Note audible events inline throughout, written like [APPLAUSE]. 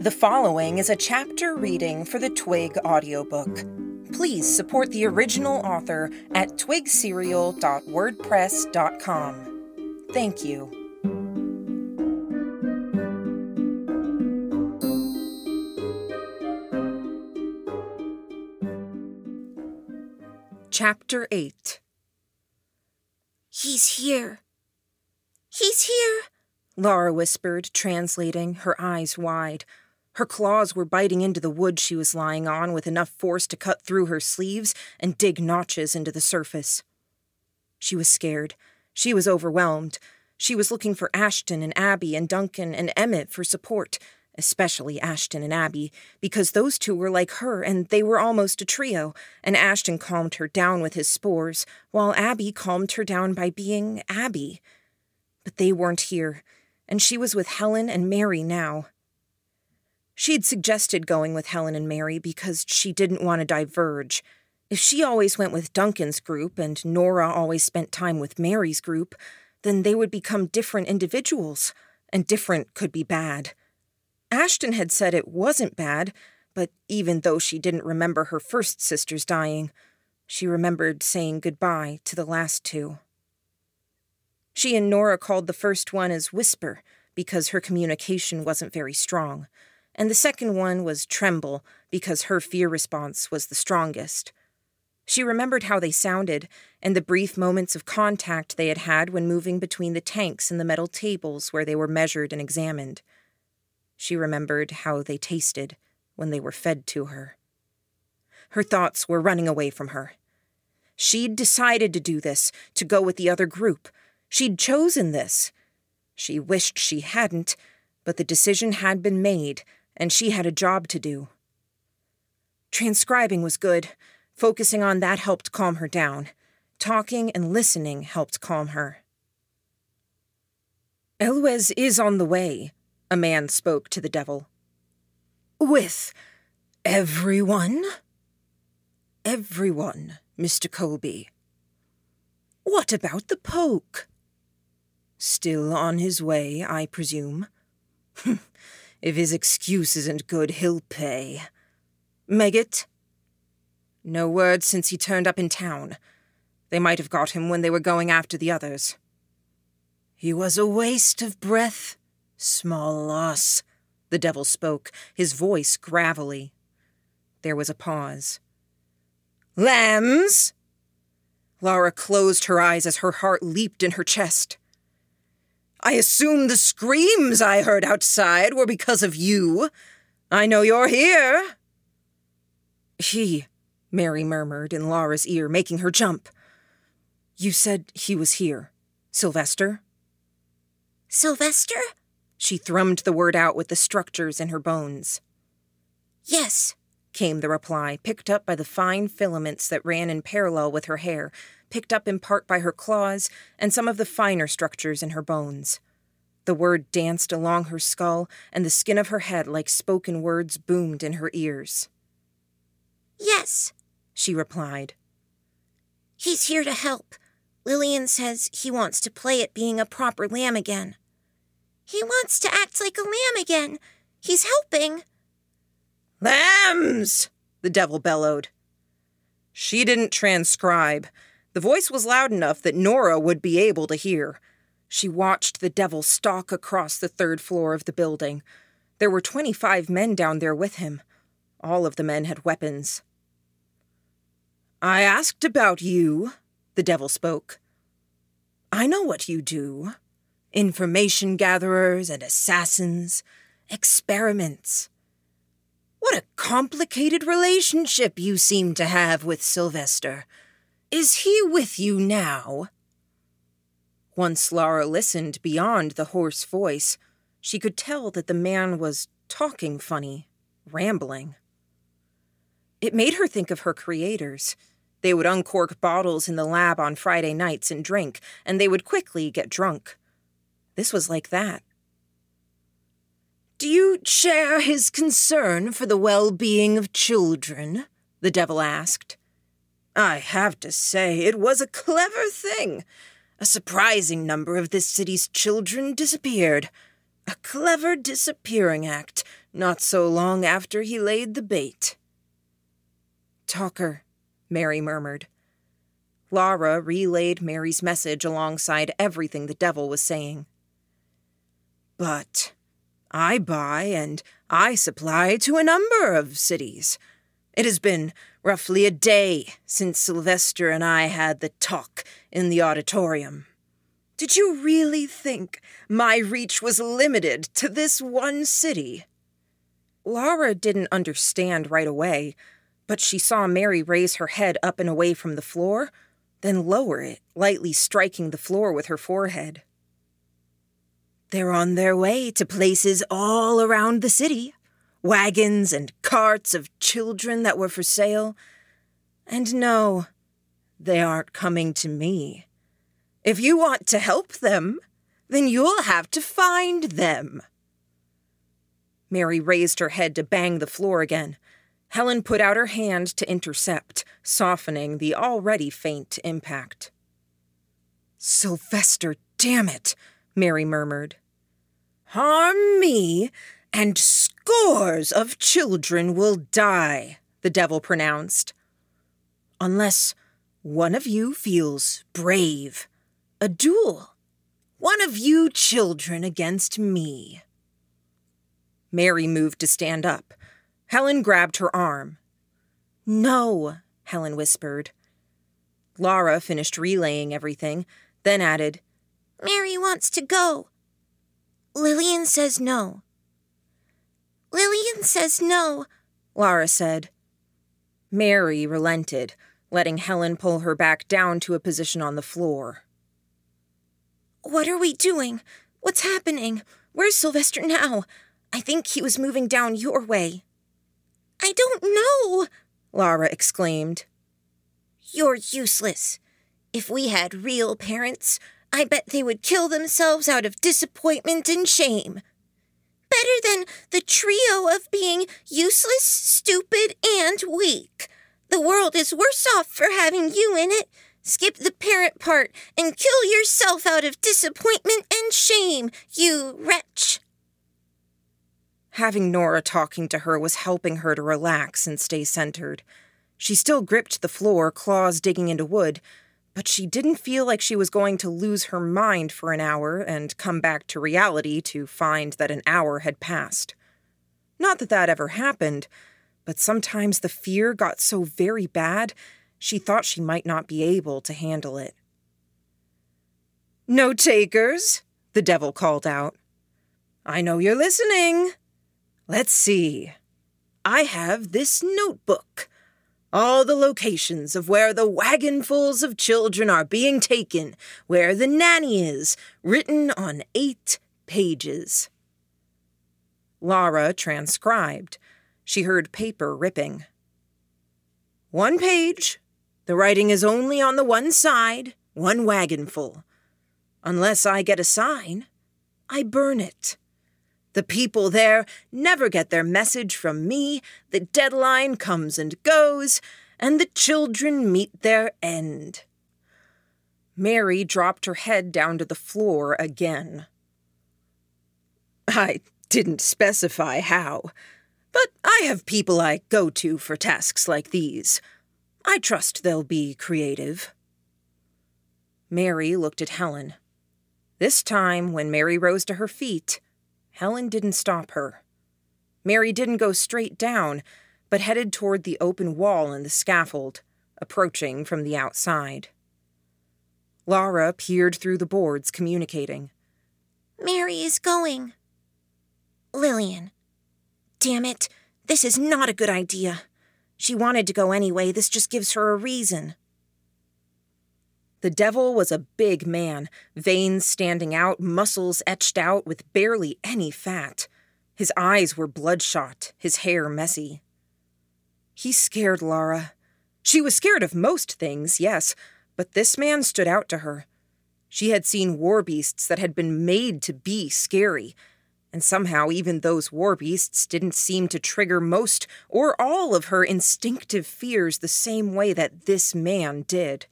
The following is a chapter reading for the Twig audiobook. Please support the original author at twigserial.wordpress.com. Thank you. Chapter 8 He's here. He's here, Lara whispered, translating, her eyes wide. Her claws were biting into the wood she was lying on with enough force to cut through her sleeves and dig notches into the surface. She was scared. She was overwhelmed. She was looking for Ashton and Abby and Duncan and Emmett for support, especially Ashton and Abby, because those two were like her and they were almost a trio, and Ashton calmed her down with his spores, while Abby calmed her down by being Abby. But they weren't here, and she was with Helen and Mary now. She'd suggested going with Helen and Mary because she didn't want to diverge. If she always went with Duncan's group and Nora always spent time with Mary's group, then they would become different individuals, and different could be bad. Ashton had said it wasn't bad, but even though she didn't remember her first sister's dying, she remembered saying goodbye to the last two. She and Nora called the first one as Whisper because her communication wasn't very strong and the second one was tremble because her fear response was the strongest. She remembered how they sounded and the brief moments of contact they had had when moving between the tanks and the metal tables where they were measured and examined. She remembered how they tasted when they were fed to her. Her thoughts were running away from her. She'd decided to do this, to go with the other group. She'd chosen this. She wished she hadn't, but the decision had been made, and she had a job to do. Transcribing was good. Focusing on that helped calm her down. Talking and listening helped calm her. Eloise is on the way, a man spoke to the devil. With everyone? Everyone, Mr. Colby. What about the Poke? Still on his way, I presume. [LAUGHS] If his excuse isn't good, he'll pay. Megget? No word since he turned up in town. They might have got him when they were going after the others. He was a waste of breath. Small loss. The devil spoke, his voice gravelly. There was a pause. Lambs? Lara closed her eyes as her heart leaped in her chest. I assume the screams I heard outside were because of you. I know you're here. He, Mary murmured in Lara's ear, making her jump. You said he was here. Sylvester? Sylvester? She thrummed the word out with the structures in her bones. Yes, came the reply, picked up by the fine filaments that ran in parallel with her hair, picked up in part by her claws and some of the finer structures in her bones. The word danced along her skull, and the skin of her head, like spoken words, boomed in her ears. Yes, she replied. He's here to help. Lillian says he wants to play at being a proper lamb again. He wants to act like a lamb again. He's helping. Lambs! the devil bellowed. She didn't transcribe. The voice was loud enough that Nora would be able to hear. She watched the devil stalk across the third floor of the building. There were 25 men down there with him. All of the men had weapons. I asked about you, the devil spoke. I know what you do information gatherers and assassins, experiments. What a complicated relationship you seem to have with Sylvester. Is he with you now? Once Lara listened beyond the hoarse voice, she could tell that the man was talking funny, rambling. It made her think of her creators. They would uncork bottles in the lab on Friday nights and drink, and they would quickly get drunk. This was like that. Do you share his concern for the well being of children? the devil asked. I have to say, it was a clever thing. A surprising number of this city's children disappeared. A clever disappearing act, not so long after he laid the bait. Talker, Mary murmured. Lara relayed Mary's message alongside everything the devil was saying. But I buy and I supply to a number of cities. It has been roughly a day since Sylvester and I had the talk in the auditorium. Did you really think my reach was limited to this one city? Lara didn't understand right away, but she saw Mary raise her head up and away from the floor, then lower it, lightly striking the floor with her forehead. They're on their way to places all around the city wagons and carts of children that were for sale. And no, they aren't coming to me. If you want to help them, then you'll have to find them. Mary raised her head to bang the floor again. Helen put out her hand to intercept, softening the already faint impact. Sylvester, damn it, Mary murmured. Harm me, and scores of children will die, the devil pronounced. Unless one of you feels brave. A duel. One of you children against me. Mary moved to stand up. Helen grabbed her arm. No, Helen whispered. Lara finished relaying everything, then added, Mary wants to go. Lillian says no. Lillian says no, Lara said. Mary relented, letting Helen pull her back down to a position on the floor. What are we doing? What's happening? Where's Sylvester now? I think he was moving down your way. I don't know, Lara exclaimed. You're useless. If we had real parents, I bet they would kill themselves out of disappointment and shame. Better than the trio of being useless, stupid, and weak. The world is worse off for having you in it. Skip the parent part and kill yourself out of disappointment and shame, you wretch. Having Nora talking to her was helping her to relax and stay centered. She still gripped the floor, claws digging into wood, but she didn't feel like she was going to lose her mind for an hour and come back to reality to find that an hour had passed. Not that that ever happened, but sometimes the fear got so very bad she thought she might not be able to handle it. No takers, the devil called out. I know you're listening. Let's see. I have this notebook all the locations of where the wagonfuls of children are being taken, where the nanny is, written on eight pages. Lara transcribed. She heard paper ripping. One page. The writing is only on the one side, one wagonful. Unless I get a sign, I burn it. The people there never get their message from me, the deadline comes and goes, and the children meet their end. Mary dropped her head down to the floor again. I didn't specify how, but I have people I go to for tasks like these. I trust they'll be creative. Mary looked at Helen. This time, when Mary rose to her feet, Helen didn't stop her. Mary didn't go straight down, but headed toward the open wall and the scaffold, approaching from the outside. Lara peered through the boards, communicating. Mary is going. Lillian. Damn it, this is not a good idea. She wanted to go anyway, this just gives her a reason. The devil was a big man, veins standing out, muscles etched out with barely any fat. His eyes were bloodshot, his hair messy. He scared Lara. She was scared of most things, yes, but this man stood out to her. She had seen war beasts that had been made to be scary, and somehow even those war beasts didn't seem to trigger most or all of her instinctive fears the same way that this man did.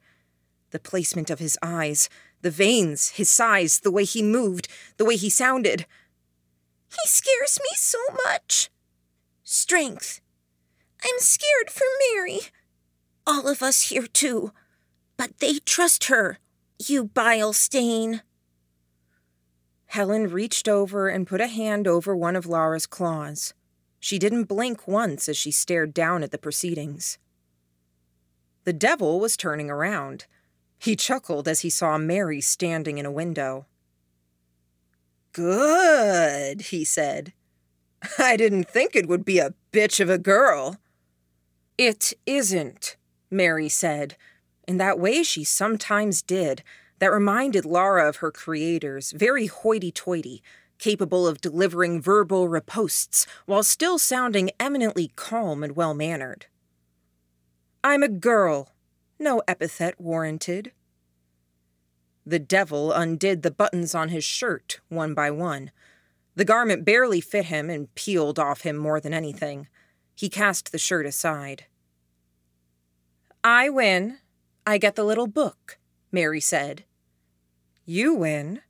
The placement of his eyes, the veins, his size, the way he moved, the way he sounded. He scares me so much. Strength. I'm scared for Mary. All of us here, too. But they trust her, you bile stain. Helen reached over and put a hand over one of Lara's claws. She didn't blink once as she stared down at the proceedings. The devil was turning around. He chuckled as he saw Mary standing in a window. Good, he said. I didn't think it would be a bitch of a girl. It isn't, Mary said, in that way she sometimes did, that reminded Lara of her creators, very hoity toity, capable of delivering verbal ripostes while still sounding eminently calm and well mannered. I'm a girl, no epithet warranted. The devil undid the buttons on his shirt one by one. The garment barely fit him and peeled off him more than anything. He cast the shirt aside. I win. I get the little book, Mary said. You win.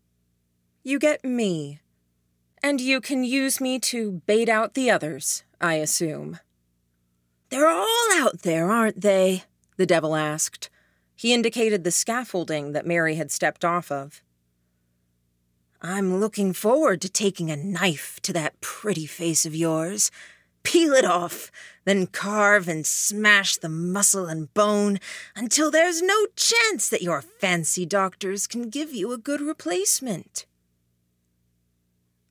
You get me. And you can use me to bait out the others, I assume. They're all out there, aren't they? The devil asked. He indicated the scaffolding that Mary had stepped off of. I'm looking forward to taking a knife to that pretty face of yours peel it off, then carve and smash the muscle and bone until there's no chance that your fancy doctors can give you a good replacement.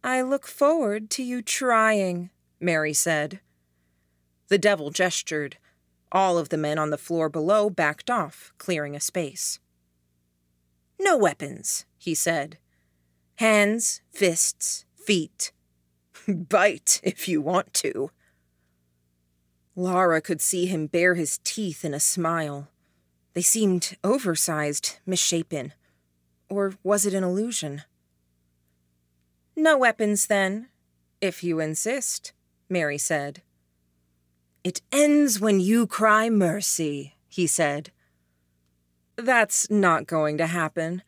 I look forward to you trying, Mary said. The devil gestured. All of the men on the floor below backed off, clearing a space. No weapons, he said. Hands, fists, feet. [LAUGHS] Bite if you want to. Lara could see him bare his teeth in a smile. They seemed oversized, misshapen. Or was it an illusion? No weapons, then, if you insist, Mary said. It ends when you cry mercy, he said. That's not going to happen.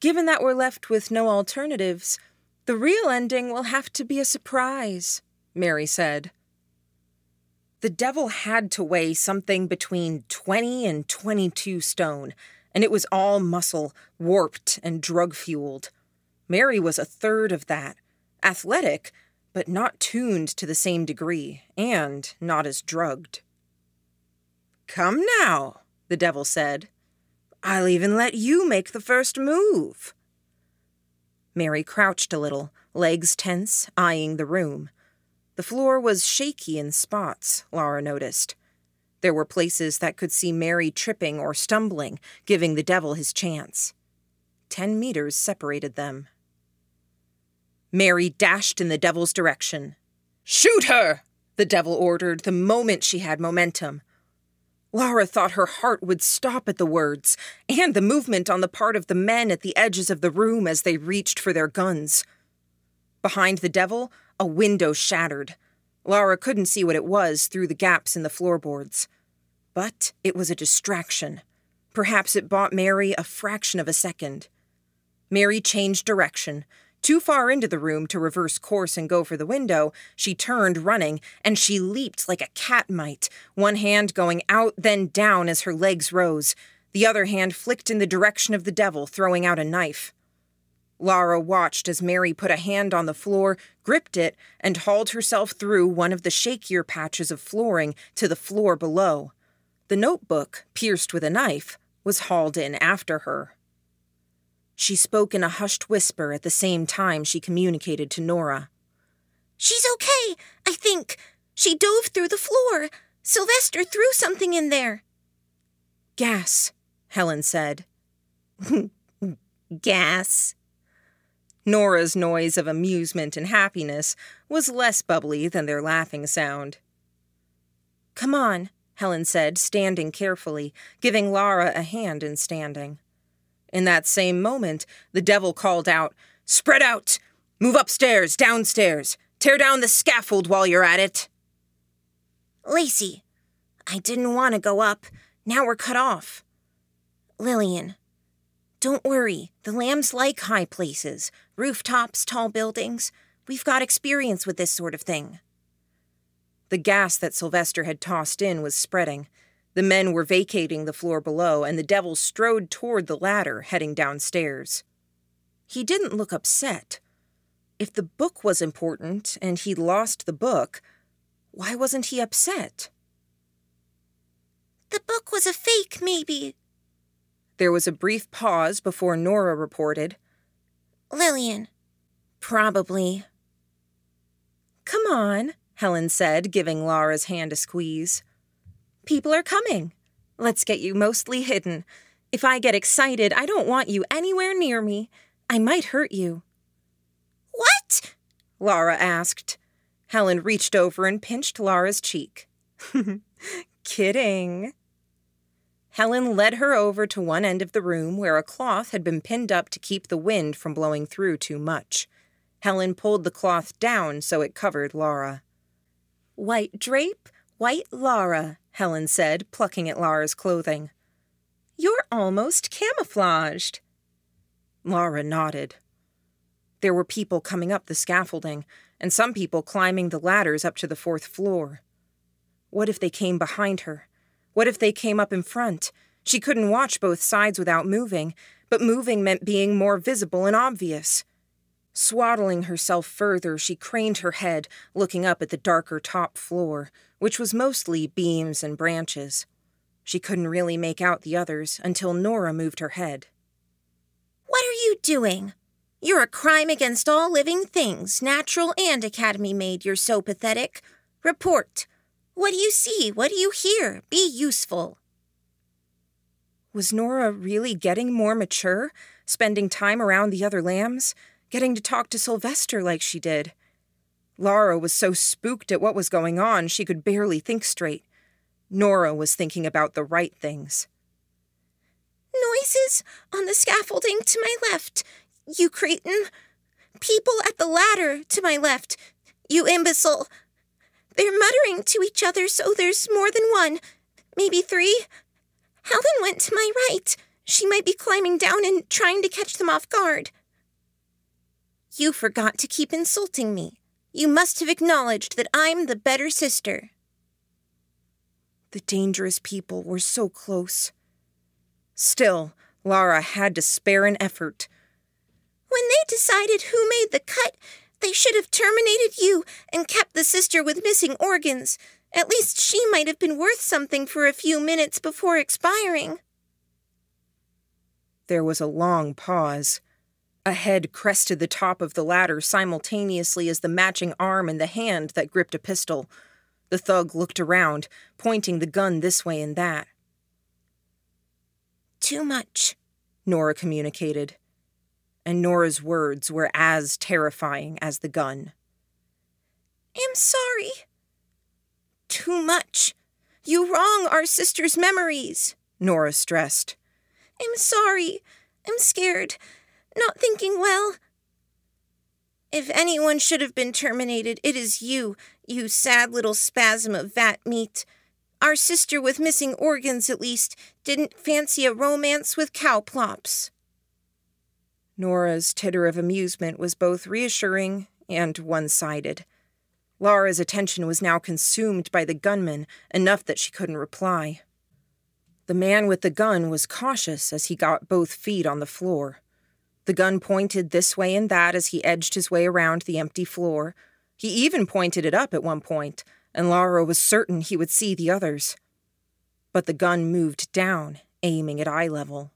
Given that we're left with no alternatives, the real ending will have to be a surprise, Mary said. The devil had to weigh something between 20 and 22 stone, and it was all muscle, warped and drug fueled. Mary was a third of that. Athletic, but not tuned to the same degree, and not as drugged. Come now, the devil said. I'll even let you make the first move. Mary crouched a little, legs tense, eyeing the room. The floor was shaky in spots, Lara noticed. There were places that could see Mary tripping or stumbling, giving the devil his chance. Ten meters separated them. Mary dashed in the devil's direction. Shoot her! the devil ordered the moment she had momentum. Lara thought her heart would stop at the words, and the movement on the part of the men at the edges of the room as they reached for their guns. Behind the devil, a window shattered. Lara couldn't see what it was through the gaps in the floorboards. But it was a distraction. Perhaps it bought Mary a fraction of a second. Mary changed direction. Too far into the room to reverse course and go for the window, she turned running, and she leaped like a cat might, one hand going out, then down as her legs rose. The other hand flicked in the direction of the devil, throwing out a knife. Lara watched as Mary put a hand on the floor, gripped it, and hauled herself through one of the shakier patches of flooring to the floor below. The notebook, pierced with a knife, was hauled in after her. She spoke in a hushed whisper at the same time she communicated to Nora. She's okay, I think. She dove through the floor. Sylvester threw something in there. Gas, Helen said. [LAUGHS] Gas, Nora's noise of amusement and happiness was less bubbly than their laughing sound. Come on, Helen said, standing carefully, giving Lara a hand in standing. In that same moment, the devil called out, Spread out! Move upstairs, downstairs! Tear down the scaffold while you're at it! Lacey, I didn't want to go up. Now we're cut off. Lillian, don't worry, the lambs like high places, rooftops, tall buildings. We've got experience with this sort of thing. The gas that Sylvester had tossed in was spreading. The men were vacating the floor below, and the devil strode toward the ladder, heading downstairs. He didn't look upset. If the book was important and he'd lost the book, why wasn't he upset? The book was a fake, maybe. There was a brief pause before Nora reported. Lillian. Probably. Come on, Helen said, giving Lara's hand a squeeze. People are coming. Let's get you mostly hidden. If I get excited, I don't want you anywhere near me. I might hurt you. What? Lara asked. Helen reached over and pinched Lara's cheek. [LAUGHS] Kidding. Helen led her over to one end of the room where a cloth had been pinned up to keep the wind from blowing through too much. Helen pulled the cloth down so it covered Lara. White drape, white Lara, Helen said, plucking at Lara's clothing. You're almost camouflaged. Lara nodded. There were people coming up the scaffolding, and some people climbing the ladders up to the fourth floor. What if they came behind her? What if they came up in front? She couldn't watch both sides without moving, but moving meant being more visible and obvious. Swaddling herself further, she craned her head, looking up at the darker top floor, which was mostly beams and branches. She couldn't really make out the others until Nora moved her head. What are you doing? You're a crime against all living things, natural and academy made. You're so pathetic. Report. What do you see? What do you hear? Be useful. Was Nora really getting more mature, spending time around the other lambs? Getting to talk to Sylvester like she did. Lara was so spooked at what was going on she could barely think straight. Nora was thinking about the right things. Noises on the scaffolding to my left, you cretin. People at the ladder to my left, you imbecile. They're muttering to each other, so there's more than one, maybe three. Helen went to my right. She might be climbing down and trying to catch them off guard. You forgot to keep insulting me. You must have acknowledged that I'm the better sister. The dangerous people were so close. Still, Lara had to spare an effort. When they decided who made the cut, they should have terminated you and kept the sister with missing organs. At least she might have been worth something for a few minutes before expiring. There was a long pause. A head crested the top of the ladder simultaneously as the matching arm and the hand that gripped a pistol. The thug looked around, pointing the gun this way and that. Too much, Nora communicated. And Nora's words were as terrifying as the gun. I'm sorry. Too much. You wrong our sister's memories, Nora stressed. I'm sorry. I'm scared not thinking well. If anyone should have been terminated, it is you, you sad little spasm of vat meat. Our sister with missing organs, at least, didn't fancy a romance with cow plops. Nora's titter of amusement was both reassuring and one sided. Lara's attention was now consumed by the gunman, enough that she couldn't reply. The man with the gun was cautious as he got both feet on the floor. The gun pointed this way and that as he edged his way around the empty floor. He even pointed it up at one point, and Lara was certain he would see the others. But the gun moved down, aiming at eye level.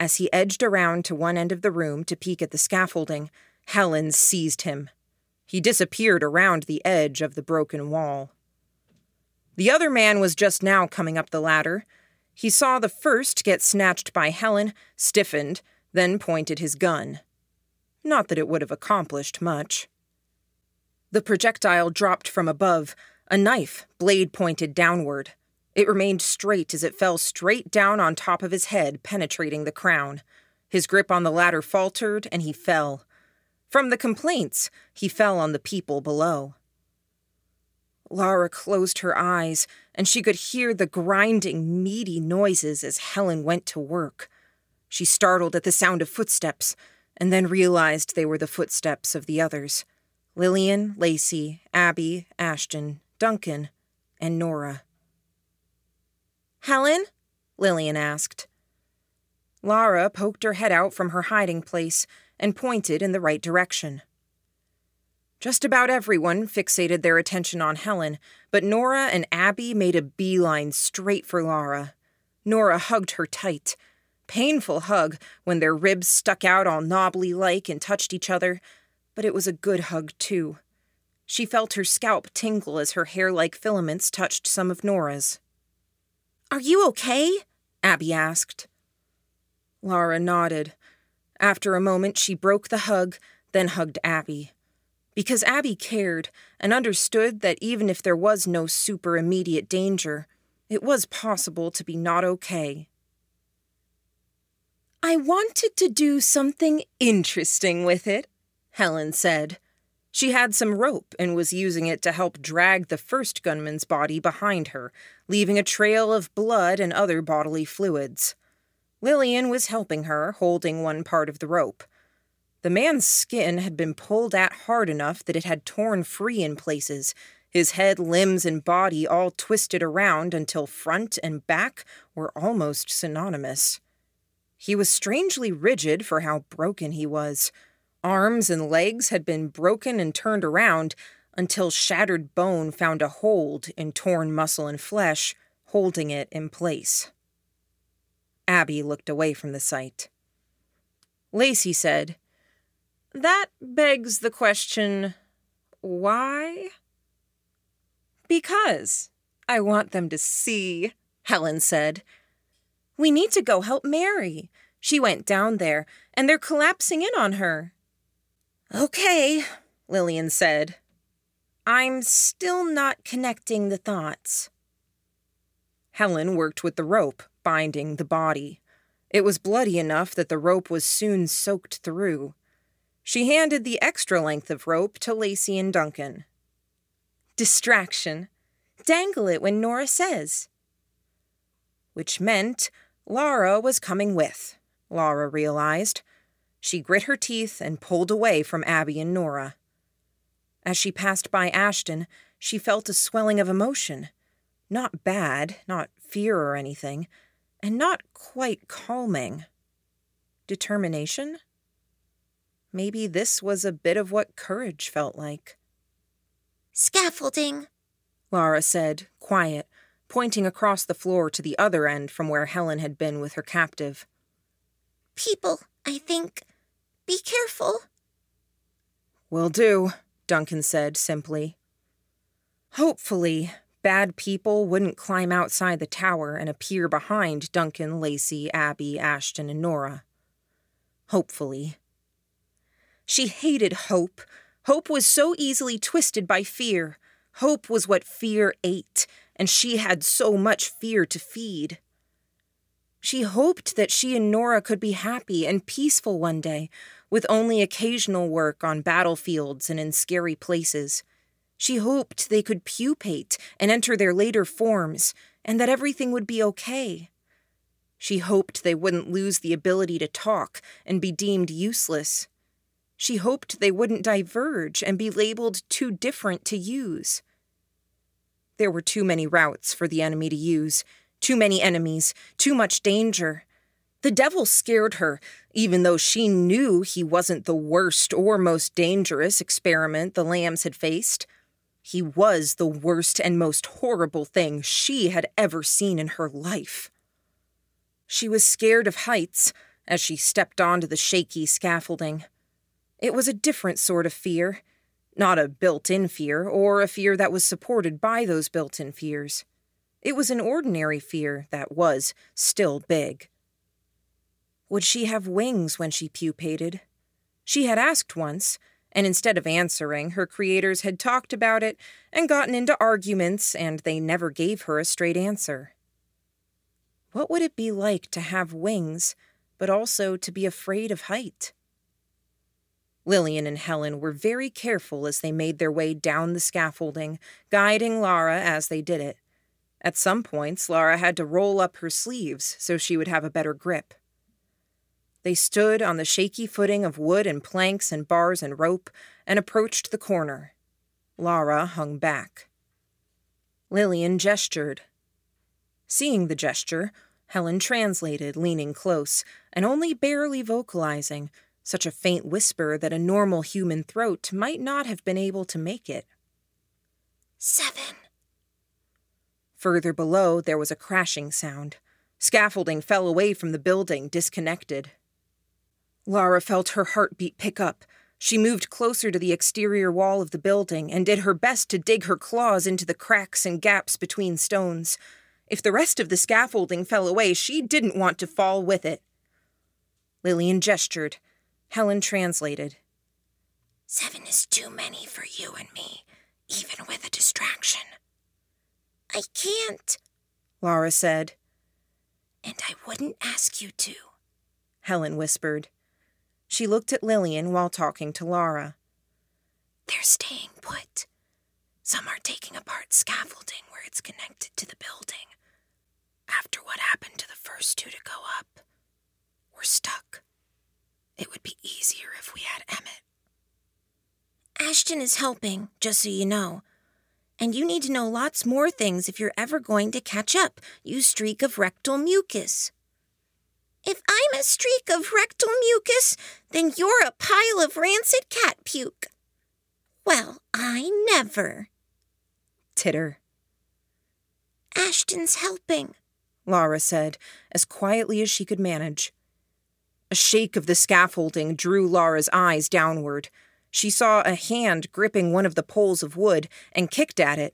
As he edged around to one end of the room to peek at the scaffolding, Helen seized him. He disappeared around the edge of the broken wall. The other man was just now coming up the ladder. He saw the first get snatched by Helen, stiffened, then pointed his gun. Not that it would have accomplished much. The projectile dropped from above, a knife, blade pointed downward. It remained straight as it fell straight down on top of his head, penetrating the crown. His grip on the ladder faltered, and he fell. From the complaints, he fell on the people below. Lara closed her eyes, and she could hear the grinding, meaty noises as Helen went to work. She startled at the sound of footsteps. and then realized they were the footsteps of the others Lillian, Lacey, Abby, Ashton, Duncan, and Nora. Helen? Lillian asked. Lara poked her head out from her hiding place and pointed in the right direction. Just about everyone fixated their attention on Helen, but Nora and Abby made a beeline straight for Lara. Nora hugged her tight. Painful hug when their ribs stuck out all knobbly like and touched each other, but it was a good hug, too. She felt her scalp tingle as her hair like filaments touched some of Nora's. Are you okay? Abby asked. Lara nodded. After a moment, she broke the hug, then hugged Abby. Because Abby cared and understood that even if there was no super immediate danger, it was possible to be not okay. I wanted to do something interesting with it, Helen said. She had some rope and was using it to help drag the first gunman's body behind her, leaving a trail of blood and other bodily fluids. Lillian was helping her, holding one part of the rope. The man's skin had been pulled at hard enough that it had torn free in places, his head, limbs, and body all twisted around until front and back were almost synonymous. He was strangely rigid for how broken he was. Arms and legs had been broken and turned around until shattered bone found a hold in torn muscle and flesh, holding it in place. Abby looked away from the sight. Lacey said, That begs the question why? Because I want them to see, Helen said. We need to go help Mary. She went down there, and they're collapsing in on her. Okay, Lillian said. I'm still not connecting the thoughts. Helen worked with the rope, binding the body. It was bloody enough that the rope was soon soaked through. She handed the extra length of rope to Lacey and Duncan. Distraction. Dangle it when Nora says. Which meant Lara was coming with, Lara realized. She grit her teeth and pulled away from Abby and Nora. As she passed by Ashton, she felt a swelling of emotion. Not bad, not fear or anything, and not quite calming. Determination? Maybe this was a bit of what courage felt like. Scaffolding, Lara said, quiet, pointing across the floor to the other end from where Helen had been with her captive. People, I think. Be careful. Will do, Duncan said simply. Hopefully, bad people wouldn't climb outside the tower and appear behind Duncan, Lacey, Abby, Ashton, and Nora. Hopefully. She hated hope. Hope was so easily twisted by fear. Hope was what fear ate, and she had so much fear to feed. She hoped that she and Nora could be happy and peaceful one day, with only occasional work on battlefields and in scary places. She hoped they could pupate and enter their later forms, and that everything would be okay. She hoped they wouldn't lose the ability to talk and be deemed useless. She hoped they wouldn't diverge and be labeled too different to use. There were too many routes for the enemy to use, too many enemies, too much danger. The devil scared her, even though she knew he wasn't the worst or most dangerous experiment the lambs had faced. He was the worst and most horrible thing she had ever seen in her life. She was scared of heights as she stepped onto the shaky scaffolding. It was a different sort of fear, not a built in fear or a fear that was supported by those built in fears. It was an ordinary fear that was still big. Would she have wings when she pupated? She had asked once, and instead of answering, her creators had talked about it and gotten into arguments, and they never gave her a straight answer. What would it be like to have wings, but also to be afraid of height? Lillian and Helen were very careful as they made their way down the scaffolding, guiding Lara as they did it. At some points, Lara had to roll up her sleeves so she would have a better grip. They stood on the shaky footing of wood and planks and bars and rope and approached the corner. Lara hung back. Lillian gestured. Seeing the gesture, Helen translated, leaning close, and only barely vocalizing, such a faint whisper that a normal human throat might not have been able to make it. Seven. Further below, there was a crashing sound. Scaffolding fell away from the building, disconnected. Lara felt her heartbeat pick up. She moved closer to the exterior wall of the building and did her best to dig her claws into the cracks and gaps between stones. If the rest of the scaffolding fell away, she didn't want to fall with it. Lillian gestured. Helen translated. Seven is too many for you and me, even with a distraction. I can't, Lara said. And I wouldn't ask you to, Helen whispered. She looked at Lillian while talking to Lara. They're staying put. Some are taking apart scaffolding where it's connected to the building. After what happened to the first two to go up, we're stuck. It would be easier we had Emmett. Ashton is helping, just so you know. And you need to know lots more things if you're ever going to catch up, you streak of rectal mucus. If I'm a streak of rectal mucus, then you're a pile of rancid cat puke. Well, I never. Titter. Ashton's helping, Lara said, as quietly as she could manage. A shake of the scaffolding drew Lara's eyes downward. She saw a hand gripping one of the poles of wood and kicked at it.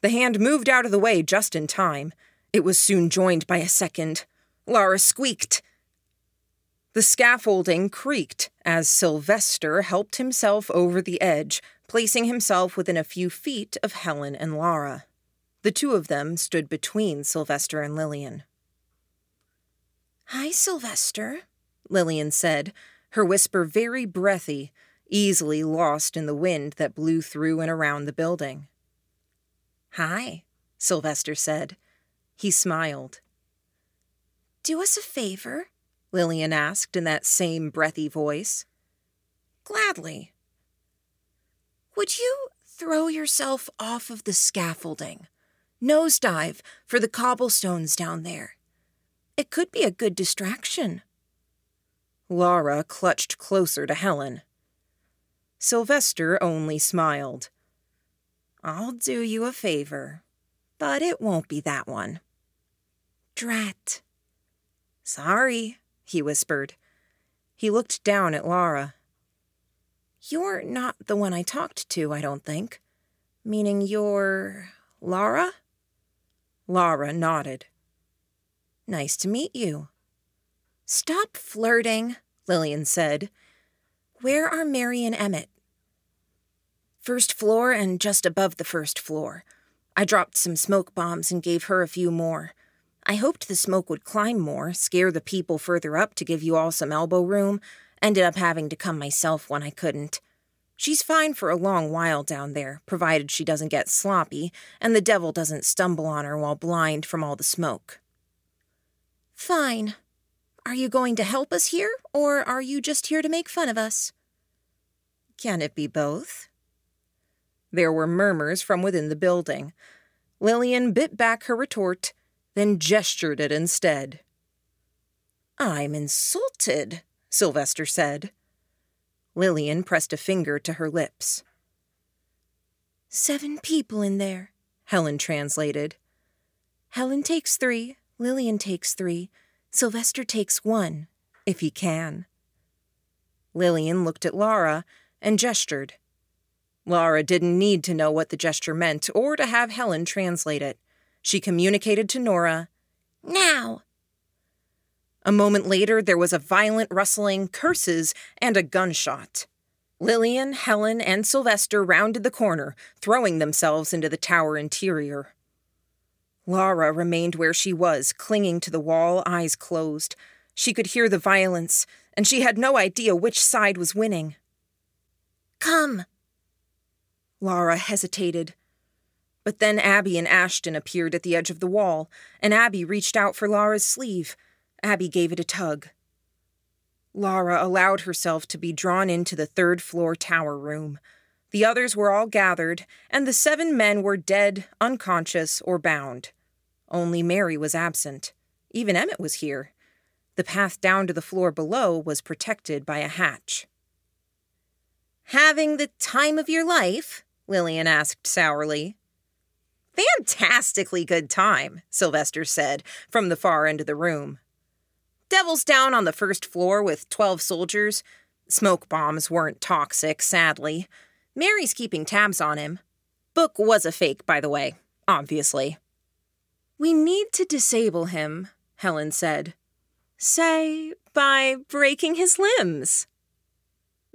The hand moved out of the way just in time. It was soon joined by a second. Lara squeaked. The scaffolding creaked as Sylvester helped himself over the edge, placing himself within a few feet of Helen and Lara. The two of them stood between Sylvester and Lillian. Hi, Sylvester, Lillian said, her whisper very breathy, easily lost in the wind that blew through and around the building. Hi, Sylvester said. He smiled. Do us a favor, Lillian asked in that same breathy voice. Gladly. Would you throw yourself off of the scaffolding? Nosedive for the cobblestones down there. It could be a good distraction. Lara clutched closer to Helen. Sylvester only smiled. I'll do you a favor, but it won't be that one. Drat. Sorry, he whispered. He looked down at Lara. You're not the one I talked to, I don't think. Meaning you're. Lara? Lara nodded. Nice to meet you. Stop flirting, Lillian said. Where are Mary and Emmett? First floor and just above the first floor. I dropped some smoke bombs and gave her a few more. I hoped the smoke would climb more, scare the people further up to give you all some elbow room. Ended up having to come myself when I couldn't. She's fine for a long while down there, provided she doesn't get sloppy and the devil doesn't stumble on her while blind from all the smoke. Fine, are you going to help us here, or are you just here to make fun of us? Can it be both? There were murmurs from within the building. Lillian bit back her retort, then gestured it instead. I'm insulted, Sylvester said. Lillian pressed a finger to her lips. Seven people in there, Helen translated. Helen takes three, Lillian takes three, Sylvester takes one, if he can. Lillian looked at Lara and gestured. Lara didn't need to know what the gesture meant or to have Helen translate it. She communicated to Nora, Now! A moment later, there was a violent rustling, curses, and a gunshot. Lillian, Helen, and Sylvester rounded the corner, throwing themselves into the tower interior. Lara remained where she was, clinging to the wall, eyes closed. She could hear the violence, and she had no idea which side was winning. Come. Lara hesitated. But then Abby and Ashton appeared at the edge of the wall, and Abby reached out for Lara's sleeve. Abby gave it a tug. Lara allowed herself to be drawn into the third floor tower room. The others were all gathered, and the seven men were dead, unconscious, or bound. Only Mary was absent. Even Emmett was here. The path down to the floor below was protected by a hatch. Having the time of your life? Lillian asked sourly. Fantastically good time, Sylvester said from the far end of the room. Devil's down on the first floor with 12 soldiers. Smoke bombs weren't toxic, sadly. Mary's keeping tabs on him. Book was a fake, by the way, obviously. We need to disable him, Helen said. Say, by breaking his limbs.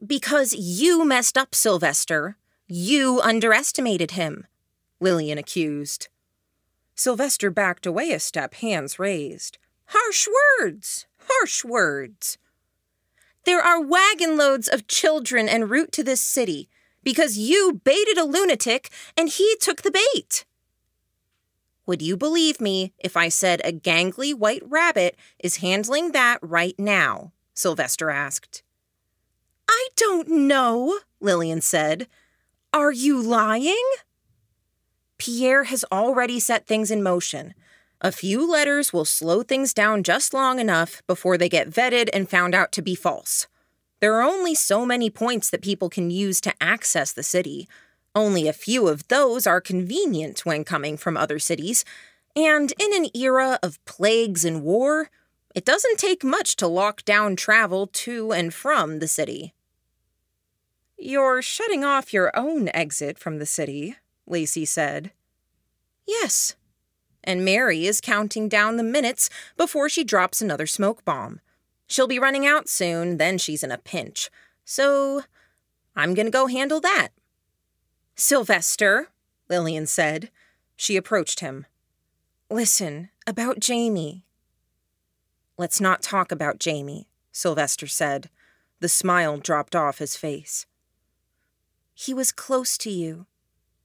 Because you messed up, Sylvester. You underestimated him, Lillian accused. Sylvester backed away a step, hands raised. Harsh words! Harsh words! There are wagon loads of children en route to this city because you baited a lunatic and he took the bait. Would you believe me if I said a gangly white rabbit is handling that right now? Sylvester asked. I don't know, Lillian said. Are you lying? Pierre has already set things in motion. A few letters will slow things down just long enough before they get vetted and found out to be false. There are only so many points that people can use to access the city. Only a few of those are convenient when coming from other cities. And in an era of plagues and war, it doesn't take much to lock down travel to and from the city. You're shutting off your own exit from the city, Lacey said. Yes, and Mary is counting down the minutes before she drops another smoke bomb. She'll be running out soon, then she's in a pinch. So I'm going to go handle that. Sylvester, Lillian said. She approached him. Listen, about Jamie. Let's not talk about Jamie, Sylvester said. The smile dropped off his face. He was close to you.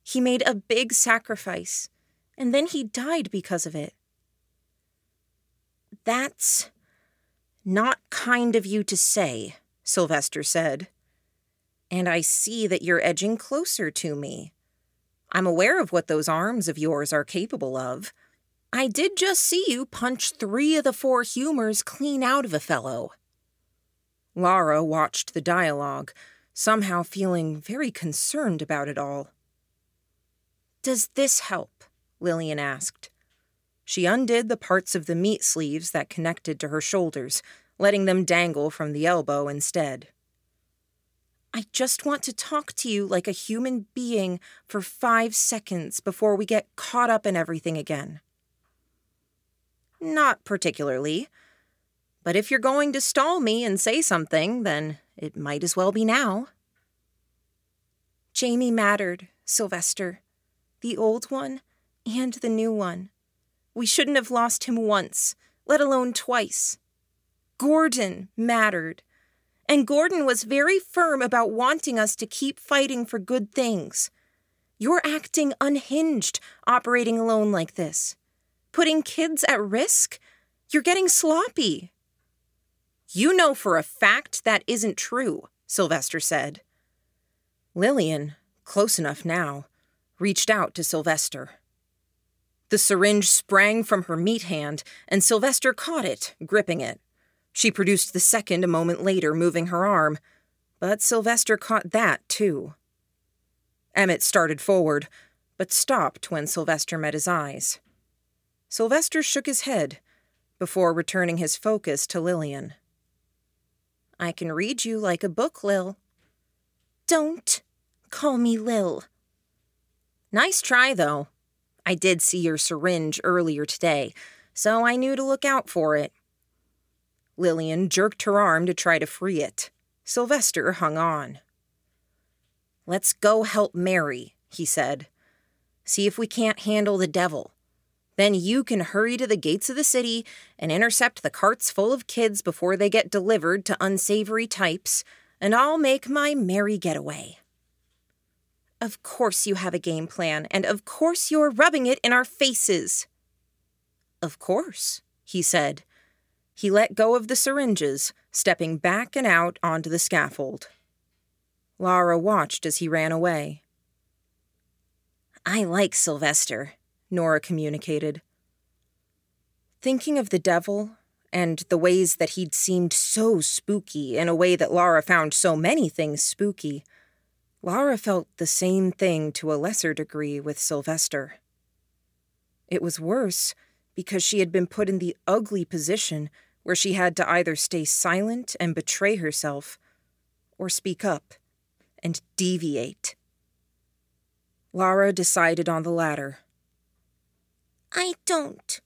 He made a big sacrifice and then he died because of it. That's not kind of you to say, Sylvester said. And I see that you're edging closer to me. I'm aware of what those arms of yours are capable of. I did just see you punch three of the four humors clean out of a fellow. Lara watched the dialogue, somehow feeling very concerned about it all. Does this help? Lillian asked. She undid the parts of the meat sleeves that connected to her shoulders, letting them dangle from the elbow instead. I just want to talk to you like a human being for five seconds before we get caught up in everything again. Not particularly. But if you're going to stall me and say something, then it might as well be now. Jamie mattered, Sylvester. The old one and the new one. We shouldn't have lost him once, let alone twice. Gordon mattered. And Gordon was very firm about wanting us to keep fighting for good things. You're acting unhinged operating alone like this. Putting kids at risk? You're getting sloppy. You know for a fact that isn't true, Sylvester said. Lillian, close enough now, reached out to Sylvester. The syringe sprang from her meat hand, and Sylvester caught it, gripping it. She produced the second a moment later, moving her arm. But Sylvester caught that, too. Emmett started forward, but stopped when Sylvester met his eyes. Sylvester shook his head before returning his focus to Lillian. I can read you like a book, Lil. Don't call me Lil. Nice try, though. I did see your syringe earlier today, so I knew to look out for it. Lillian jerked her arm to try to free it. Sylvester hung on. Let's go help Mary, he said. See if we can't handle the devil. Then you can hurry to the gates of the city and intercept the carts full of kids before they get delivered to unsavory types, and I'll make my merry getaway. Of course you have a game plan, and of course you're rubbing it in our faces. Of course, he said. He let go of the syringes, stepping back and out onto the scaffold. Lara watched as he ran away. I like Sylvester, Nora communicated. Thinking of the devil and the ways that he'd seemed so spooky in a way that Lara found so many things spooky, Lara felt the same thing to a lesser degree with Sylvester. It was worse because she had been put in the ugly position where she had to either stay silent and betray herself or speak up and deviate. Lara decided on the latter. I don't.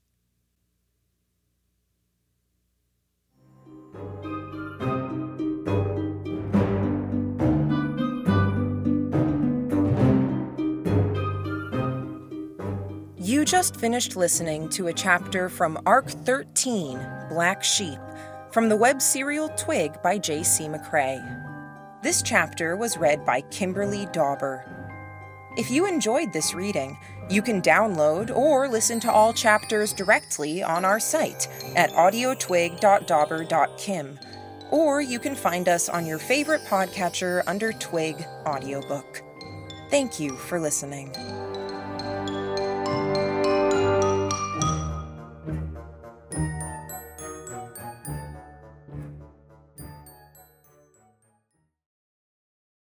You just finished listening to a chapter from Arc 13, Black Sheep, from the web serial Twig by J.C. McCrae. This chapter was read by Kimberly Dauber. If you enjoyed this reading, you can download or listen to all chapters directly on our site at audiotwig.dauber.kim, or you can find us on your favorite podcatcher under Twig Audiobook. Thank you for listening.